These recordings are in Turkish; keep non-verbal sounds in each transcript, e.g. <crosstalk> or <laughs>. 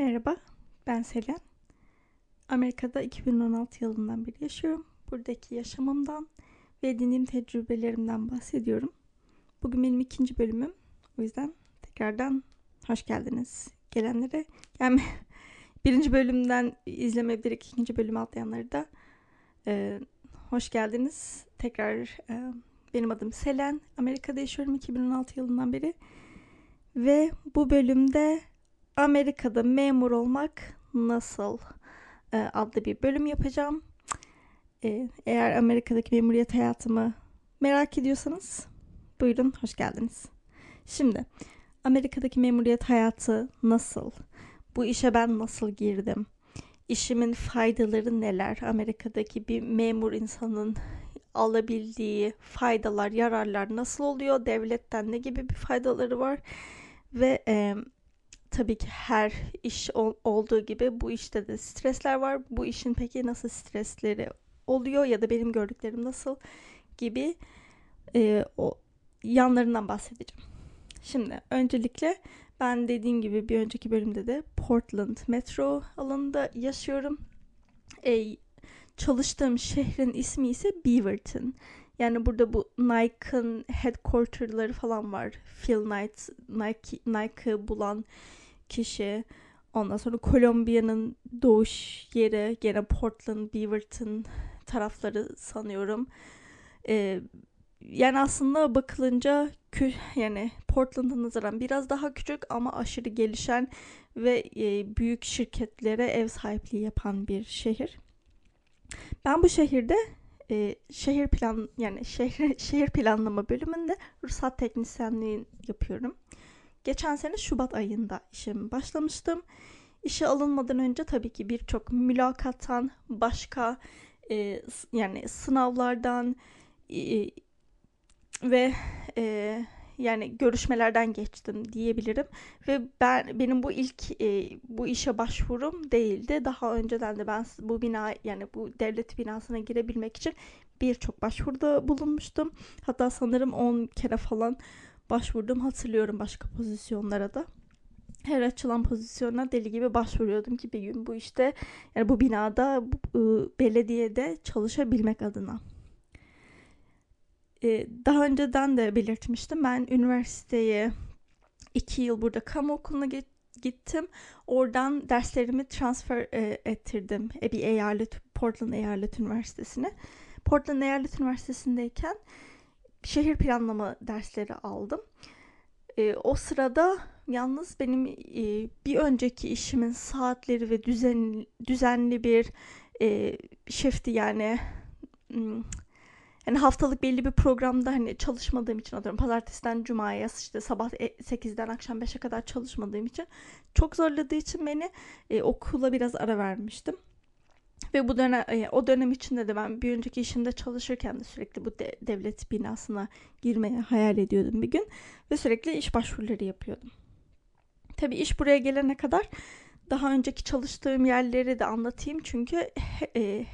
Merhaba, ben Selen. Amerika'da 2016 yılından beri yaşıyorum. Buradaki yaşamımdan ve edindiğim tecrübelerimden bahsediyorum. Bugün benim ikinci bölümüm. O yüzden tekrardan hoş geldiniz. Gelenlere gelme. <laughs> Birinci bölümden izlemeyebilir ikinci bölümü atlayanları da e, hoş geldiniz. Tekrar e, benim adım Selen. Amerika'da yaşıyorum 2016 yılından beri. Ve bu bölümde Amerika'da memur olmak nasıl e, adlı bir bölüm yapacağım. E, eğer Amerika'daki memuriyet hayatımı merak ediyorsanız buyurun hoş geldiniz. Şimdi Amerika'daki memuriyet hayatı nasıl? Bu işe ben nasıl girdim? İşimin faydaları neler? Amerika'daki bir memur insanın alabildiği faydalar, yararlar nasıl oluyor? Devletten ne gibi bir faydaları var? Ve e, tabii ki her iş ol, olduğu gibi bu işte de stresler var. Bu işin peki nasıl stresleri oluyor ya da benim gördüklerim nasıl gibi e, o yanlarından bahsedeceğim. Şimdi öncelikle ben dediğim gibi bir önceki bölümde de Portland metro alanında yaşıyorum. E, çalıştığım şehrin ismi ise Beaverton. Yani burada bu Nike'ın headquarter'ları falan var. Phil Knight, Nike, Nike'ı bulan kişi. Ondan sonra Kolombiya'nın doğuş yeri gene Portland, Beaverton tarafları sanıyorum. Ee, yani aslında bakılınca yani Portland'a nazaran biraz daha küçük ama aşırı gelişen ve e, büyük şirketlere ev sahipliği yapan bir şehir. Ben bu şehirde e, şehir plan yani şehir şehir planlama bölümünde ruhsat teknisyenliği yapıyorum. Geçen sene Şubat ayında işim başlamıştım. İşe alınmadan önce tabii ki birçok mülakattan, başka e, yani sınavlardan e, ve e, yani görüşmelerden geçtim diyebilirim ve ben benim bu ilk e, bu işe başvurum değildi. Daha önceden de ben bu bina yani bu devlet binasına girebilmek için birçok başvuruda bulunmuştum. Hatta sanırım 10 kere falan başvurdum hatırlıyorum başka pozisyonlara da. Her açılan pozisyona deli gibi başvuruyordum ki bir gün bu işte yani bu binada bu, belediyede çalışabilmek adına. Ee, daha önceden de belirtmiştim ben üniversiteye iki yıl burada kamu okuluna gittim. Oradan derslerimi transfer e, ettirdim e, bir eyalet Portland Eyalet Üniversitesi'ne. Portland Eyalet Üniversitesi'ndeyken şehir planlama dersleri aldım. E, o sırada yalnız benim e, bir önceki işimin saatleri ve düzen, düzenli bir e, shift'i yani hmm, yani haftalık belli bir programda hani çalışmadığım için atıyorum pazartesiden cumaya işte sabah 8'den e, akşam 5'e kadar çalışmadığım için çok zorladığı için beni e, okula biraz ara vermiştim. Ve bu dönem e, o dönem içinde de ben bir önceki işimde çalışırken de sürekli bu de, devlet binasına girmeye hayal ediyordum bir gün ve sürekli iş başvuruları yapıyordum. Tabii iş buraya gelene kadar daha önceki çalıştığım yerleri de anlatayım çünkü e,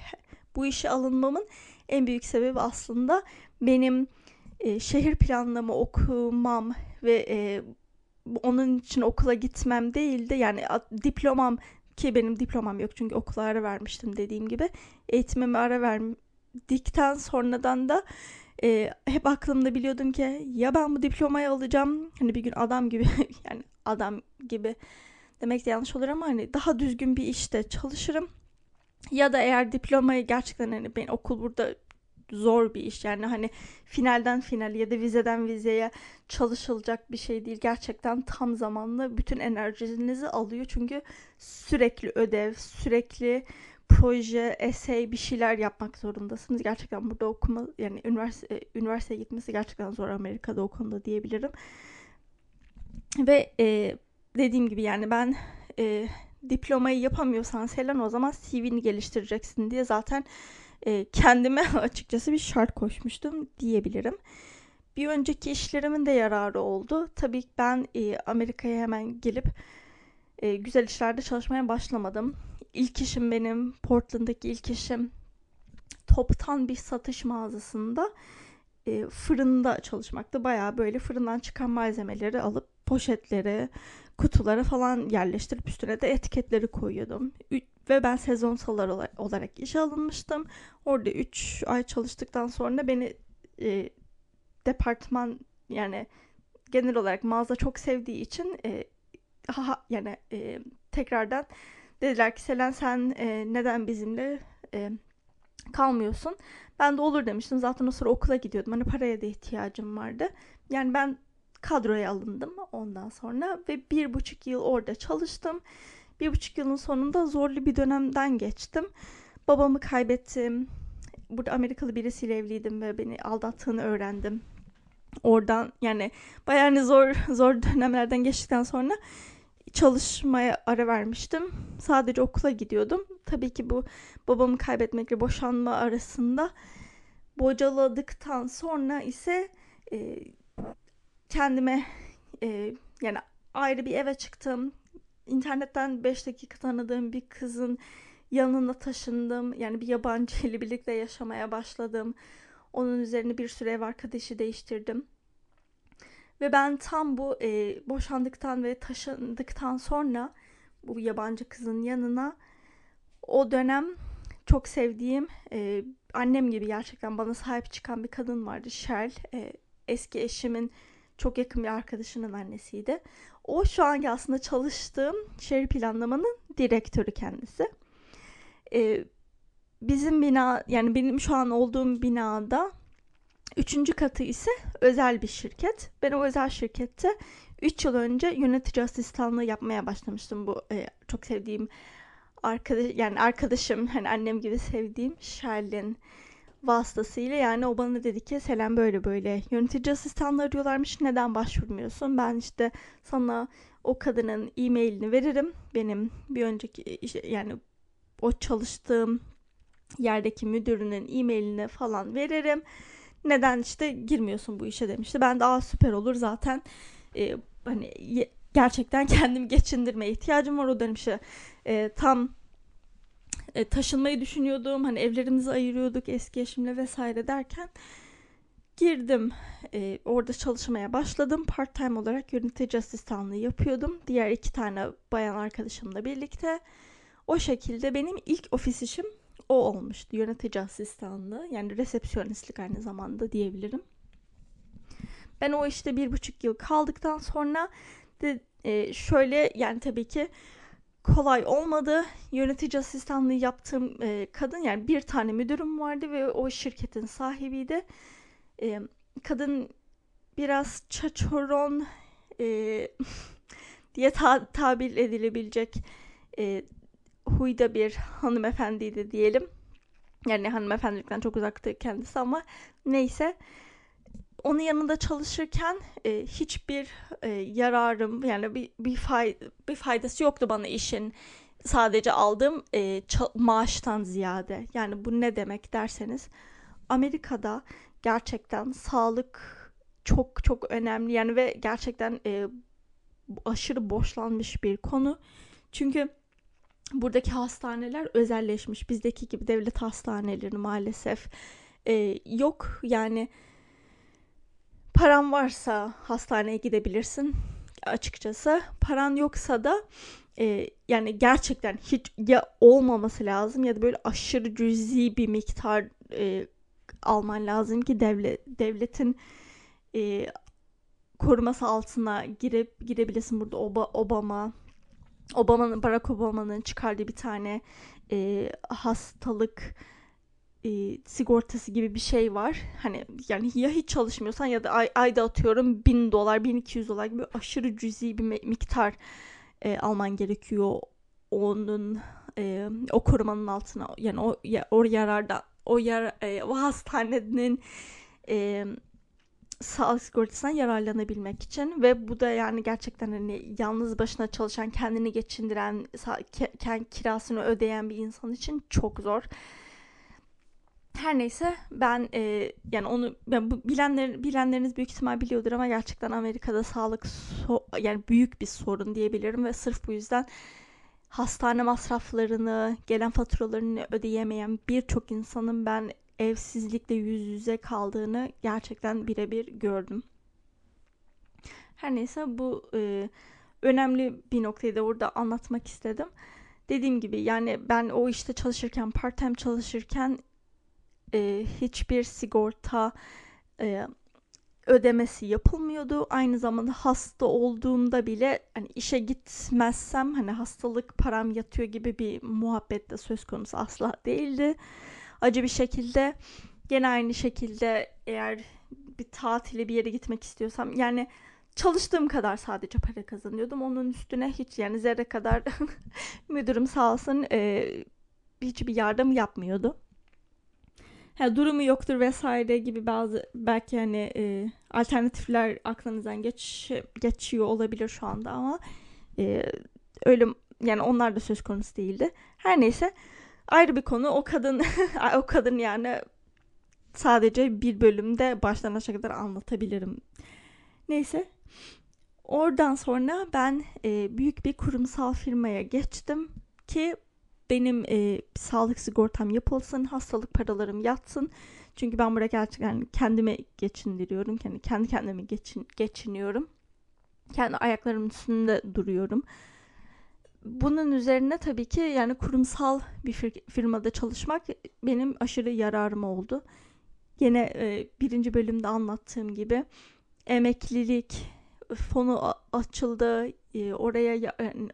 bu işe alınmamın en büyük sebebi aslında benim e, şehir planlama okumam ve e, onun için okula gitmem değildi. Yani diplomam ki benim diplomam yok çünkü okula ara vermiştim dediğim gibi. Eğitimime ara verdikten sonradan da e, hep aklımda biliyordum ki ya ben bu diplomayı alacağım hani bir gün adam gibi <laughs> yani adam gibi demek de yanlış olur ama hani daha düzgün bir işte çalışırım ya da eğer diplomayı gerçekten hani ben okul burada zor bir iş yani hani finalden final ya da vizeden vizeye çalışılacak bir şey değil gerçekten tam zamanlı bütün enerjinizi alıyor çünkü sürekli ödev sürekli proje, essay bir şeyler yapmak zorundasınız. Gerçekten burada okuma yani üniversite üniversiteye gitmesi gerçekten zor Amerika'da o konuda diyebilirim. Ve e, dediğim gibi yani ben e, diplomayı yapamıyorsan Selen o zaman CV'ni geliştireceksin diye zaten e, kendime <laughs> açıkçası bir şart koşmuştum diyebilirim. Bir önceki işlerimin de yararı oldu. Tabii ben e, Amerika'ya hemen gelip e, güzel işlerde çalışmaya başlamadım. İlk işim benim Portland'daki ilk işim toptan bir satış mağazasında e, fırında çalışmaktı. Bayağı böyle fırından çıkan malzemeleri alıp poşetlere kutulara falan yerleştirip üstüne de etiketleri koyuyordum. Ve ben sezonsal olarak işe alınmıştım. Orada 3 ay çalıştıktan sonra beni e, departman yani genel olarak mağaza çok sevdiği için e, ha, yani e, tekrardan dediler ki Selen sen e, neden bizimle e, kalmıyorsun? Ben de olur demiştim. Zaten o sıra okula gidiyordum. Hani paraya da ihtiyacım vardı. Yani ben kadroya alındım ondan sonra ve bir buçuk yıl orada çalıştım. Bir buçuk yılın sonunda zorlu bir dönemden geçtim. Babamı kaybettim. Burada Amerikalı birisiyle evliydim ve beni aldattığını öğrendim. Oradan yani bayağı hani zor <laughs> zor dönemlerden geçtikten sonra çalışmaya ara vermiştim. Sadece okula gidiyordum. Tabii ki bu babamı kaybetmekle boşanma arasında bocaladıktan sonra ise e, kendime e, yani ayrı bir eve çıktım. İnternetten 5 dakika tanıdığım bir kızın yanına taşındım. Yani bir yabancı ile birlikte yaşamaya başladım. Onun üzerine bir süre ev arkadaşı değiştirdim. Ve ben tam bu e, boşandıktan ve taşındıktan sonra bu yabancı kızın yanına o dönem çok sevdiğim e, annem gibi gerçekten bana sahip çıkan bir kadın vardı. Shell. E, eski eşimin çok yakın bir arkadaşının annesiydi. O şu anki aslında çalıştığım şehir planlamanın direktörü kendisi. E, bizim bina yani benim şu an olduğum binada Üçüncü katı ise özel bir şirket. Ben o özel şirkette 3 yıl önce yönetici asistanlığı yapmaya başlamıştım. Bu e, çok sevdiğim arkadaş yani arkadaşım hani annem gibi sevdiğim Sherlin vasıtasıyla yani o bana dedi ki Selen böyle böyle yönetici asistanlığı arıyorlarmış neden başvurmuyorsun? Ben işte sana o kadının e-mailini veririm. Benim bir önceki işte yani o çalıştığım yerdeki müdürünün e-mailini falan veririm neden işte girmiyorsun bu işe demişti. Ben de aa süper olur zaten e, hani gerçekten <laughs> kendimi geçindirmeye ihtiyacım var o dönem işte e, tam e, taşınmayı düşünüyordum hani evlerimizi ayırıyorduk eski eşimle vesaire derken girdim e, orada çalışmaya başladım part time olarak yönetici asistanlığı yapıyordum diğer iki tane bayan arkadaşımla birlikte o şekilde benim ilk ofis işim o olmuştu. Yönetici asistanlığı yani resepsiyonistlik aynı zamanda diyebilirim. Ben o işte bir buçuk yıl kaldıktan sonra de e, şöyle yani tabii ki kolay olmadı. Yönetici asistanlığı yaptığım e, kadın yani bir tane müdürüm vardı ve o şirketin sahibiydi. E, kadın biraz çaçoron e, <laughs> diye ta- tabir edilebilecek e, huyda bir hanımefendiydi diyelim. Yani hanımefendilikten çok uzaktı kendisi ama neyse. Onun yanında çalışırken e, hiçbir e, yararım yani bir bir, fay, bir faydası yoktu bana işin. Sadece aldığım e, maaştan ziyade. Yani bu ne demek derseniz Amerika'da gerçekten sağlık çok çok önemli yani ve gerçekten e, aşırı boşlanmış bir konu. Çünkü buradaki hastaneler özelleşmiş. Bizdeki gibi devlet hastaneleri maalesef e, yok. Yani paran varsa hastaneye gidebilirsin açıkçası. Paran yoksa da e, yani gerçekten hiç ya olmaması lazım ya da böyle aşırı cüzi bir miktar e, alman lazım ki devlet devletin e, koruması altına girip girebilesin burada Obama Obama'nın Barack Obama'nın çıkardığı bir tane e, hastalık e, sigortası gibi bir şey var. Hani yani ya hiç çalışmıyorsan ya da ay, ayda atıyorum 1000 dolar 1200 dolar gibi aşırı cüzi bir miktar e, alman gerekiyor onun e, o korumanın altına yani o ya, o yararda o yar e, o hastanenin e, sağlık sigortasından yararlanabilmek için ve bu da yani gerçekten hani yalnız başına çalışan kendini geçindiren kendi kirasını ödeyen bir insan için çok zor. Her neyse ben e, yani onu ben bu bilenler bilenleriniz büyük ihtimal biliyordur ama gerçekten Amerika'da sağlık so yani büyük bir sorun diyebilirim ve sırf bu yüzden hastane masraflarını, gelen faturalarını ödeyemeyen birçok insanın ben evsizlikle yüz yüze kaldığını gerçekten birebir gördüm. Her neyse bu e, önemli bir noktayı da burada anlatmak istedim. Dediğim gibi yani ben o işte çalışırken, part time çalışırken e, hiçbir sigorta e, ödemesi yapılmıyordu. Aynı zamanda hasta olduğumda bile hani işe gitmezsem hani hastalık param yatıyor gibi bir muhabbet de söz konusu asla değildi. Acı bir şekilde gene aynı şekilde eğer bir tatile bir yere gitmek istiyorsam yani çalıştığım kadar sadece para kazanıyordum. Onun üstüne hiç yani zerre kadar <laughs> müdürüm sağ olsun e, hiçbir yardım yapmıyordu. Ha, durumu yoktur vesaire gibi bazı belki hani e, alternatifler aklınızdan geç, geçiyor olabilir şu anda ama e, öyle yani onlar da söz konusu değildi. Her neyse ayrı bir konu o kadın <laughs> o kadın yani sadece bir bölümde baştan aşağı kadar anlatabilirim. Neyse oradan sonra ben e, büyük bir kurumsal firmaya geçtim ki benim e, sağlık sigortam yapılsın, hastalık paralarım yatsın. Çünkü ben burada gerçekten kendime geçindiriyorum. Yani kendi kendime geçin, geçiniyorum. Kendi ayaklarımın üstünde duruyorum. Bunun üzerine tabii ki yani kurumsal bir firmada çalışmak benim aşırı yararım oldu. Yine e, birinci bölümde anlattığım gibi emeklilik fonu açıldı. E, oraya yani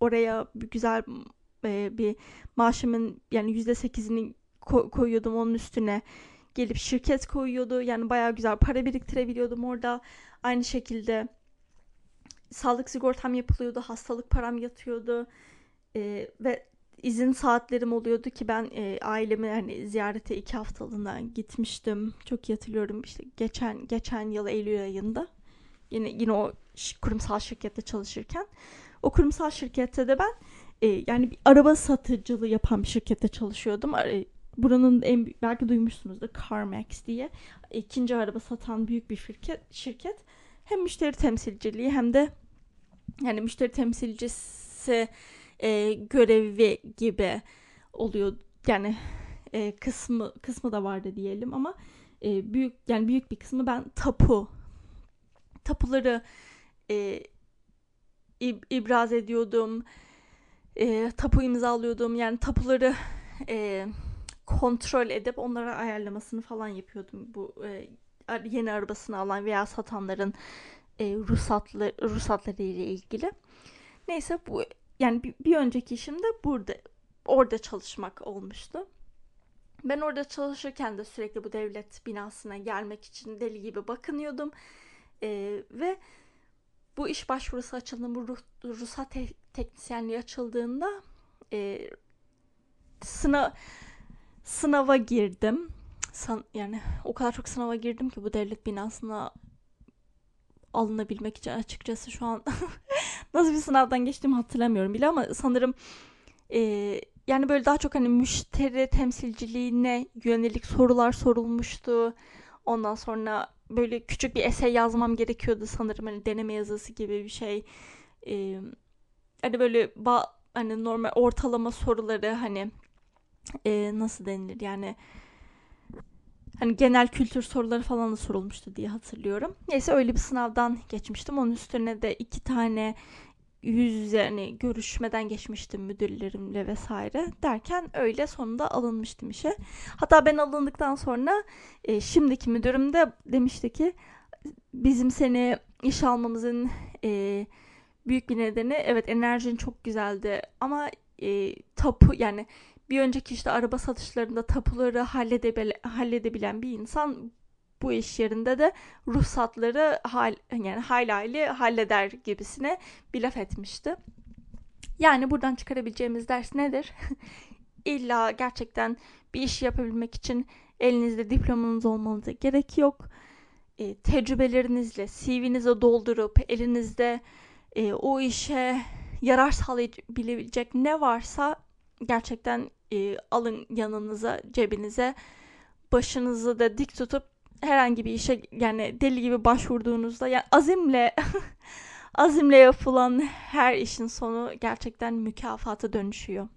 oraya güzel e, bir maaşımın yani yüzde sekizini ko- koyuyordum onun üstüne gelip şirket koyuyordu. Yani bayağı güzel para biriktirebiliyordum orada. Aynı şekilde sağlık sigortam yapılıyordu, hastalık param yatıyordu e, ve izin saatlerim oluyordu ki ben e, ailemi hani ziyarete iki haftalığına gitmiştim. Çok iyi hatırlıyorum işte geçen geçen yıl Eylül ayında yine yine o kurumsal şirkette çalışırken o kurumsal şirkette de ben e, yani bir araba satıcılığı yapan bir şirkette çalışıyordum. E, buranın en belki duymuşsunuzdur CarMax diye ikinci araba satan büyük bir şirket şirket. Hem müşteri temsilciliği hem de yani müşteri temsilcisi e, görevi gibi oluyor. Yani e, kısmı kısmı da vardı diyelim ama e, büyük yani büyük bir kısmı ben tapu tapuları e, ibraz ediyordum e, tapu imzalıyordum. Yani tapuları e, kontrol edip onlara ayarlamasını falan yapıyordum. Bu e, yeni arabasını alan veya satanların e, ruhsatlı, ruhsatları ile ilgili. Neyse bu yani bir, bir önceki işim de burada orada çalışmak olmuştu. Ben orada çalışırken de sürekli bu devlet binasına gelmek için deli gibi bakınıyordum. Ee, ve bu iş başvurusu açıldığında, bu ruh, ruhsat teknisyenliği açıldığında e, sınav sınava girdim. San, yani o kadar çok sınava girdim ki bu devlet binasına alınabilmek için açıkçası şu an <laughs> nasıl bir sınavdan geçtiğimi hatırlamıyorum bile ama sanırım e, yani böyle daha çok hani müşteri temsilciliğine yönelik sorular sorulmuştu. Ondan sonra böyle küçük bir essay yazmam gerekiyordu sanırım hani deneme yazısı gibi bir şey. Ee, hani böyle ba hani normal ortalama soruları hani e, nasıl denilir yani hani genel kültür soruları falan da sorulmuştu diye hatırlıyorum. Neyse öyle bir sınavdan geçmiştim. Onun üstüne de iki tane yüz yüze hani görüşmeden geçmiştim müdürlerimle vesaire derken öyle sonunda alınmıştım işe. Hatta ben alındıktan sonra e, şimdiki müdürüm de demişti ki bizim seni iş almamızın e, büyük bir nedeni evet enerjin çok güzeldi ama e, tapu yani bir önceki işte araba satışlarında tapuları halledebilen, halledebilen bir insan bu iş yerinde de ruhsatları hal, yani hayli halleder gibisine bir laf etmişti. Yani buradan çıkarabileceğimiz ders nedir? <laughs> İlla gerçekten bir iş yapabilmek için elinizde diplomanız olmanıza gerek yok. E, tecrübelerinizle CV'nize doldurup elinizde e, o işe yarar sağlayabilecek ne varsa gerçekten e, alın yanınıza, cebinize, başınızı da dik tutup herhangi bir işe yani deli gibi başvurduğunuzda yani azimle <laughs> azimle yapılan her işin sonu gerçekten mükafata dönüşüyor.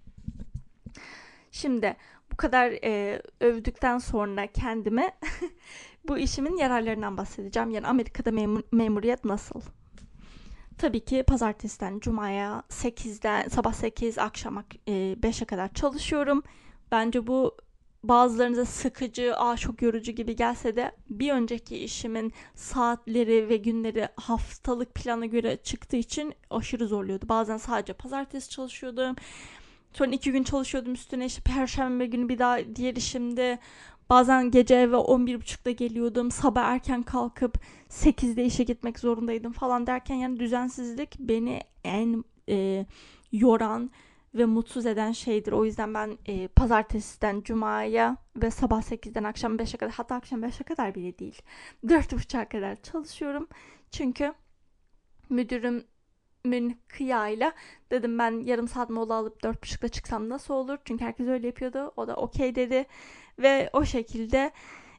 Şimdi bu kadar e, övdükten sonra kendime <laughs> bu işimin yararlarından bahsedeceğim. Yani Amerika'da memur, memuriyet nasıl? Tabii ki pazartesiden cumaya 8'den sabah 8 akşam 5'e kadar çalışıyorum. Bence bu bazılarınıza sıkıcı, aa çok yorucu gibi gelse de bir önceki işimin saatleri ve günleri haftalık plana göre çıktığı için aşırı zorluyordu. Bazen sadece pazartesi çalışıyordum. Sonra iki gün çalışıyordum üstüne işte perşembe günü bir daha diğer işimde. Bazen gece eve 11.30'da geliyordum. Sabah erken kalkıp 8'de işe gitmek zorundaydım falan derken yani düzensizlik beni en e, yoran ve mutsuz eden şeydir. O yüzden ben e, pazartesiden cumaya ve sabah 8'den akşam 5'e kadar hatta akşam 5'e kadar bile değil 4.30'a kadar çalışıyorum. Çünkü müdürümün kıyayla dedim ben yarım saat mola alıp 4.30'da çıksam nasıl olur? Çünkü herkes öyle yapıyordu. O da okey dedi. Ve o şekilde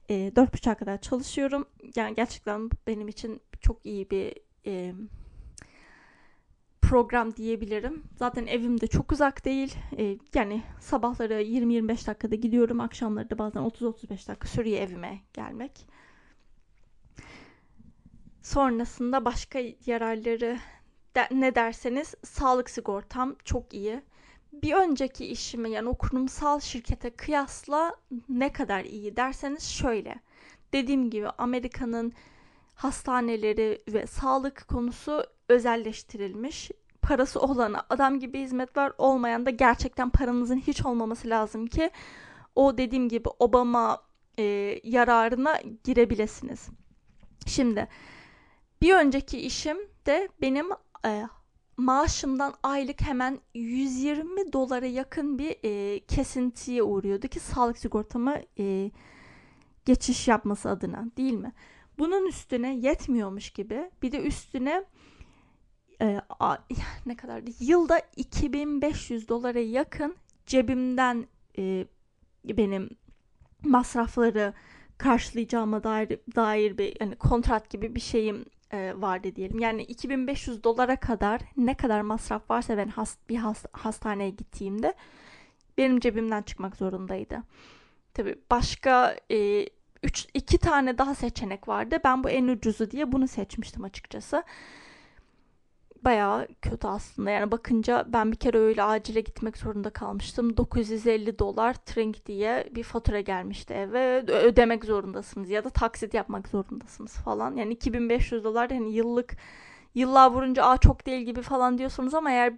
e, 4.30'a kadar çalışıyorum. Yani gerçekten benim için çok iyi bir e, program diyebilirim. Zaten evim de çok uzak değil. Ee, yani sabahları 20-25 dakikada gidiyorum. Akşamları da bazen 30-35 dakika sürüyor evime gelmek. Sonrasında başka yararları de, ne derseniz sağlık sigortam çok iyi. Bir önceki işime yani o kurumsal şirkete kıyasla ne kadar iyi derseniz şöyle. Dediğim gibi Amerika'nın hastaneleri ve sağlık konusu özelleştirilmiş. Parası olana adam gibi hizmet var, olmayan da gerçekten paranızın hiç olmaması lazım ki o dediğim gibi Obama e, yararına girebilesiniz. Şimdi bir önceki işim de benim e, maaşımdan aylık hemen 120 dolara yakın bir e, kesintiye uğruyordu ki sağlık sigortamı e, geçiş yapması adına değil mi? Bunun üstüne yetmiyormuş gibi bir de üstüne e, a, ne kadardı? Yılda 2500 dolara yakın cebimden e, benim masrafları karşılayacağıma dair dair bir yani kontrat gibi bir şeyim e, vardı diyelim. Yani 2500 dolara kadar ne kadar masraf varsa ben hast, bir hast, hastaneye gittiğimde benim cebimden çıkmak zorundaydı. Tabii başka e, üç, iki tane daha seçenek vardı. Ben bu en ucuzu diye bunu seçmiştim açıkçası bayağı kötü aslında. Yani bakınca ben bir kere öyle acile gitmek zorunda kalmıştım. 950 dolar trink diye bir fatura gelmişti eve. Ödemek zorundasınız ya da taksit yapmak zorundasınız falan. Yani 2500 dolar hani yıllık yıllar vurunca aa çok değil gibi falan diyorsunuz ama eğer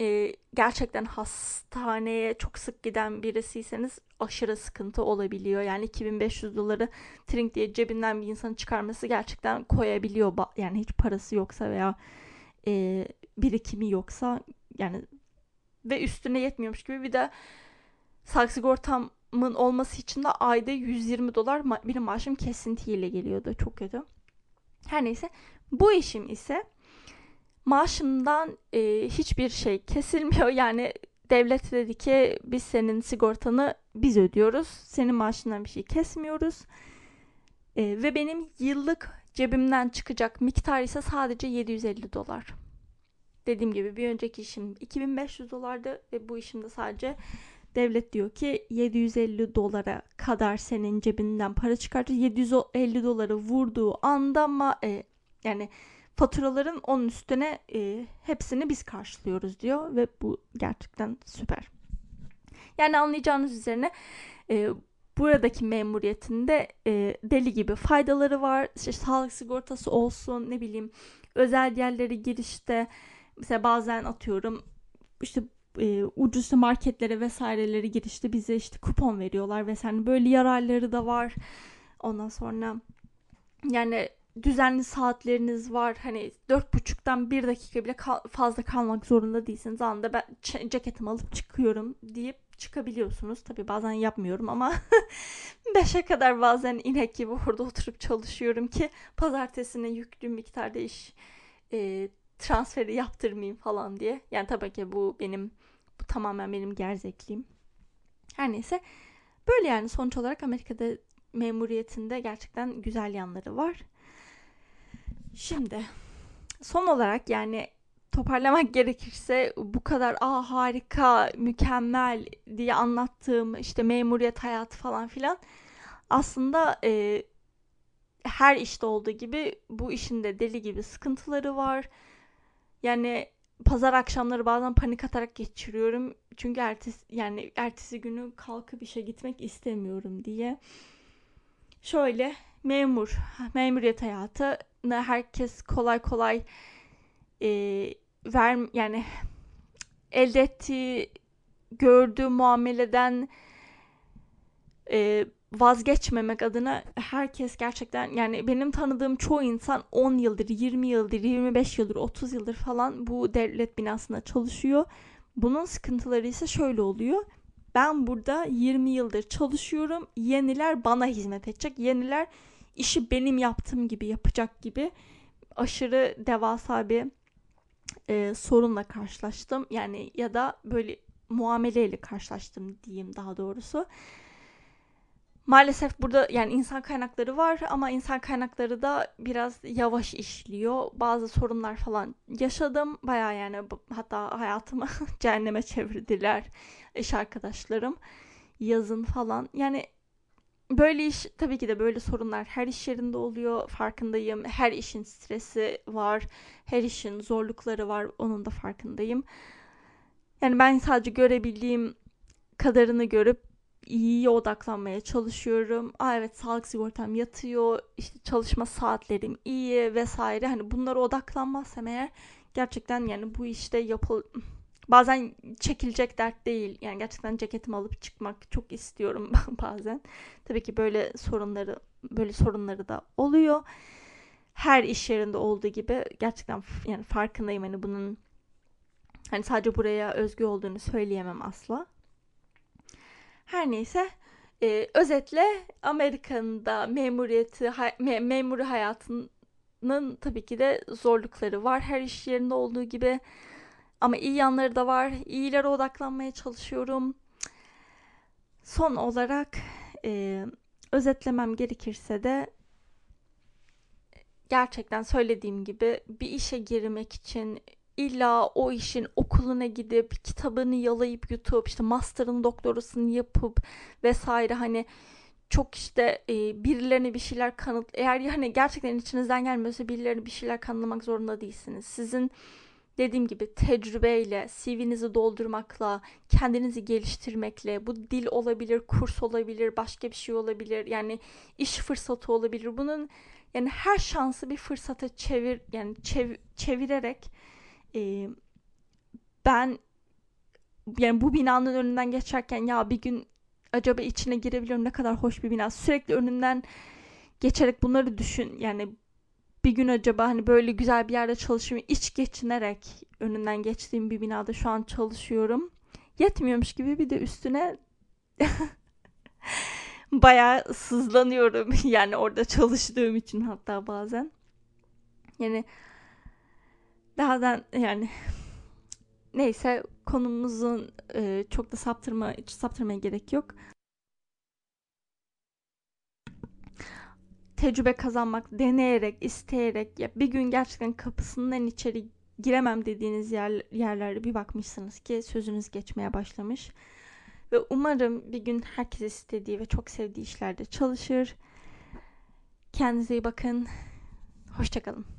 e, gerçekten hastaneye çok sık giden birisiyseniz aşırı sıkıntı olabiliyor. Yani 2500 doları trink diye cebinden bir insanı çıkarması gerçekten koyabiliyor. Yani hiç parası yoksa veya e, birikimi yoksa yani ve üstüne yetmiyormuş gibi bir de sağlık sigortamın olması için de ayda 120 dolar ma- benim maaşım kesintiyle geliyordu. Çok kötü. Her neyse bu işim ise maaşımdan e, hiçbir şey kesilmiyor. <laughs> Yani devlet dedi ki biz senin sigortanı biz ödüyoruz. Senin maaşından bir şey kesmiyoruz. E, ve benim yıllık Cebimden çıkacak miktar ise sadece 750 dolar. Dediğim gibi bir önceki işim 2500 dolardı ve bu işimde sadece devlet diyor ki 750 dolara kadar senin cebinden para çıkartır. 750 doları vurduğu anda ama e, yani faturaların onun üstüne e, hepsini biz karşılıyoruz diyor ve bu gerçekten süper. Yani anlayacağınız üzerine e, buradaki memuriyetinde e, deli gibi faydaları var. İşte sağlık sigortası olsun ne bileyim özel yerleri girişte mesela bazen atıyorum işte e, ucuz marketlere vesaireleri girişte bize işte kupon veriyorlar vesaire böyle yararları da var. Ondan sonra yani düzenli saatleriniz var. Hani dört buçuktan bir dakika bile kal- fazla kalmak zorunda değilsiniz. Anında ben ceketimi alıp çıkıyorum deyip çıkabiliyorsunuz. Tabi bazen yapmıyorum ama <laughs> 5'e kadar bazen inek gibi orada oturup çalışıyorum ki pazartesine yüklü miktarda iş e, transferi yaptırmayayım falan diye. Yani tabii ki bu benim bu tamamen benim gerzekliğim. Her neyse böyle yani sonuç olarak Amerika'da memuriyetinde gerçekten güzel yanları var. Şimdi son olarak yani toparlamak <laughs> gerekirse bu kadar aa harika, mükemmel diye anlattığım işte memuriyet hayatı falan filan aslında e, her işte olduğu gibi bu işin de deli gibi sıkıntıları var. Yani pazar akşamları bazen panik atarak geçiriyorum. Çünkü ertesi yani ertesi günü kalkıp işe gitmek istemiyorum diye. Şöyle memur, memuriyet hayatını herkes kolay kolay e, ver yani elde ettiği gördüğü muameleden e, vazgeçmemek adına herkes gerçekten yani benim tanıdığım çoğu insan 10 yıldır, 20 yıldır, 25 yıldır, 30 yıldır falan bu devlet binasında çalışıyor. Bunun sıkıntıları ise şöyle oluyor. Ben burada 20 yıldır çalışıyorum. Yeniler bana hizmet edecek. Yeniler işi benim yaptığım gibi yapacak gibi aşırı devasa bir e, sorunla karşılaştım. Yani ya da böyle muameleyle karşılaştım diyeyim daha doğrusu. Maalesef burada yani insan kaynakları var ama insan kaynakları da biraz yavaş işliyor. Bazı sorunlar falan yaşadım. Baya yani hatta hayatımı <laughs> cehenneme çevirdiler iş arkadaşlarım yazın falan. Yani böyle iş tabii ki de böyle sorunlar her iş yerinde oluyor farkındayım. Her işin stresi var. Her işin zorlukları var. Onun da farkındayım. Yani ben sadece görebildiğim kadarını görüp iyiye odaklanmaya çalışıyorum. Aa evet sağlık sigortam yatıyor. işte çalışma saatlerim iyi vesaire. Hani bunlara odaklanmazsam eğer gerçekten yani bu işte yapıl bazen çekilecek dert değil. Yani gerçekten ceketimi alıp çıkmak çok istiyorum <laughs> bazen. Tabii ki böyle sorunları böyle sorunları da oluyor. Her iş yerinde olduğu gibi gerçekten yani farkındayım hani bunun hani sadece buraya özgü olduğunu söyleyemem asla. Her neyse e, özetle Amerika'nın da memuriyeti me, memuri hayatının tabii ki de zorlukları var. Her iş yerinde olduğu gibi ama iyi yanları da var. İyilere odaklanmaya çalışıyorum. Son olarak e, özetlemem gerekirse de gerçekten söylediğim gibi bir işe girmek için illa o işin okuluna gidip kitabını yalayıp yutup işte master'ın doktorasını yapıp vesaire hani çok işte e, birilerine bir şeyler kanıt eğer hani gerçekten içinizden gelmiyorsa birilerine bir şeyler kanıtlamak zorunda değilsiniz. Sizin dediğim gibi tecrübeyle, CV'nizi doldurmakla, kendinizi geliştirmekle, bu dil olabilir, kurs olabilir, başka bir şey olabilir. Yani iş fırsatı olabilir. Bunun yani her şansı bir fırsata çevir yani çev, çevirerek e, ben yani bu binanın önünden geçerken ya bir gün acaba içine girebiliyorum ne kadar hoş bir bina sürekli önünden geçerek bunları düşün yani bir gün acaba hani böyle güzel bir yerde çalışayım iç geçinerek önünden geçtiğim bir binada şu an çalışıyorum. Yetmiyormuş gibi bir de üstüne <laughs> bayağı sızlanıyorum. <laughs> Yani orada çalıştığım için hatta bazen. Yani Daha'dan yani neyse konumuzun e, çok da saptırma hiç saptırmaya gerek yok. Tecrübe kazanmak, deneyerek, isteyerek ya bir gün gerçekten kapısından içeri giremem dediğiniz yer, yerlerde bir bakmışsınız ki sözünüz geçmeye başlamış. Ve umarım bir gün herkes istediği ve çok sevdiği işlerde çalışır. Kendinize iyi bakın. Hoşçakalın.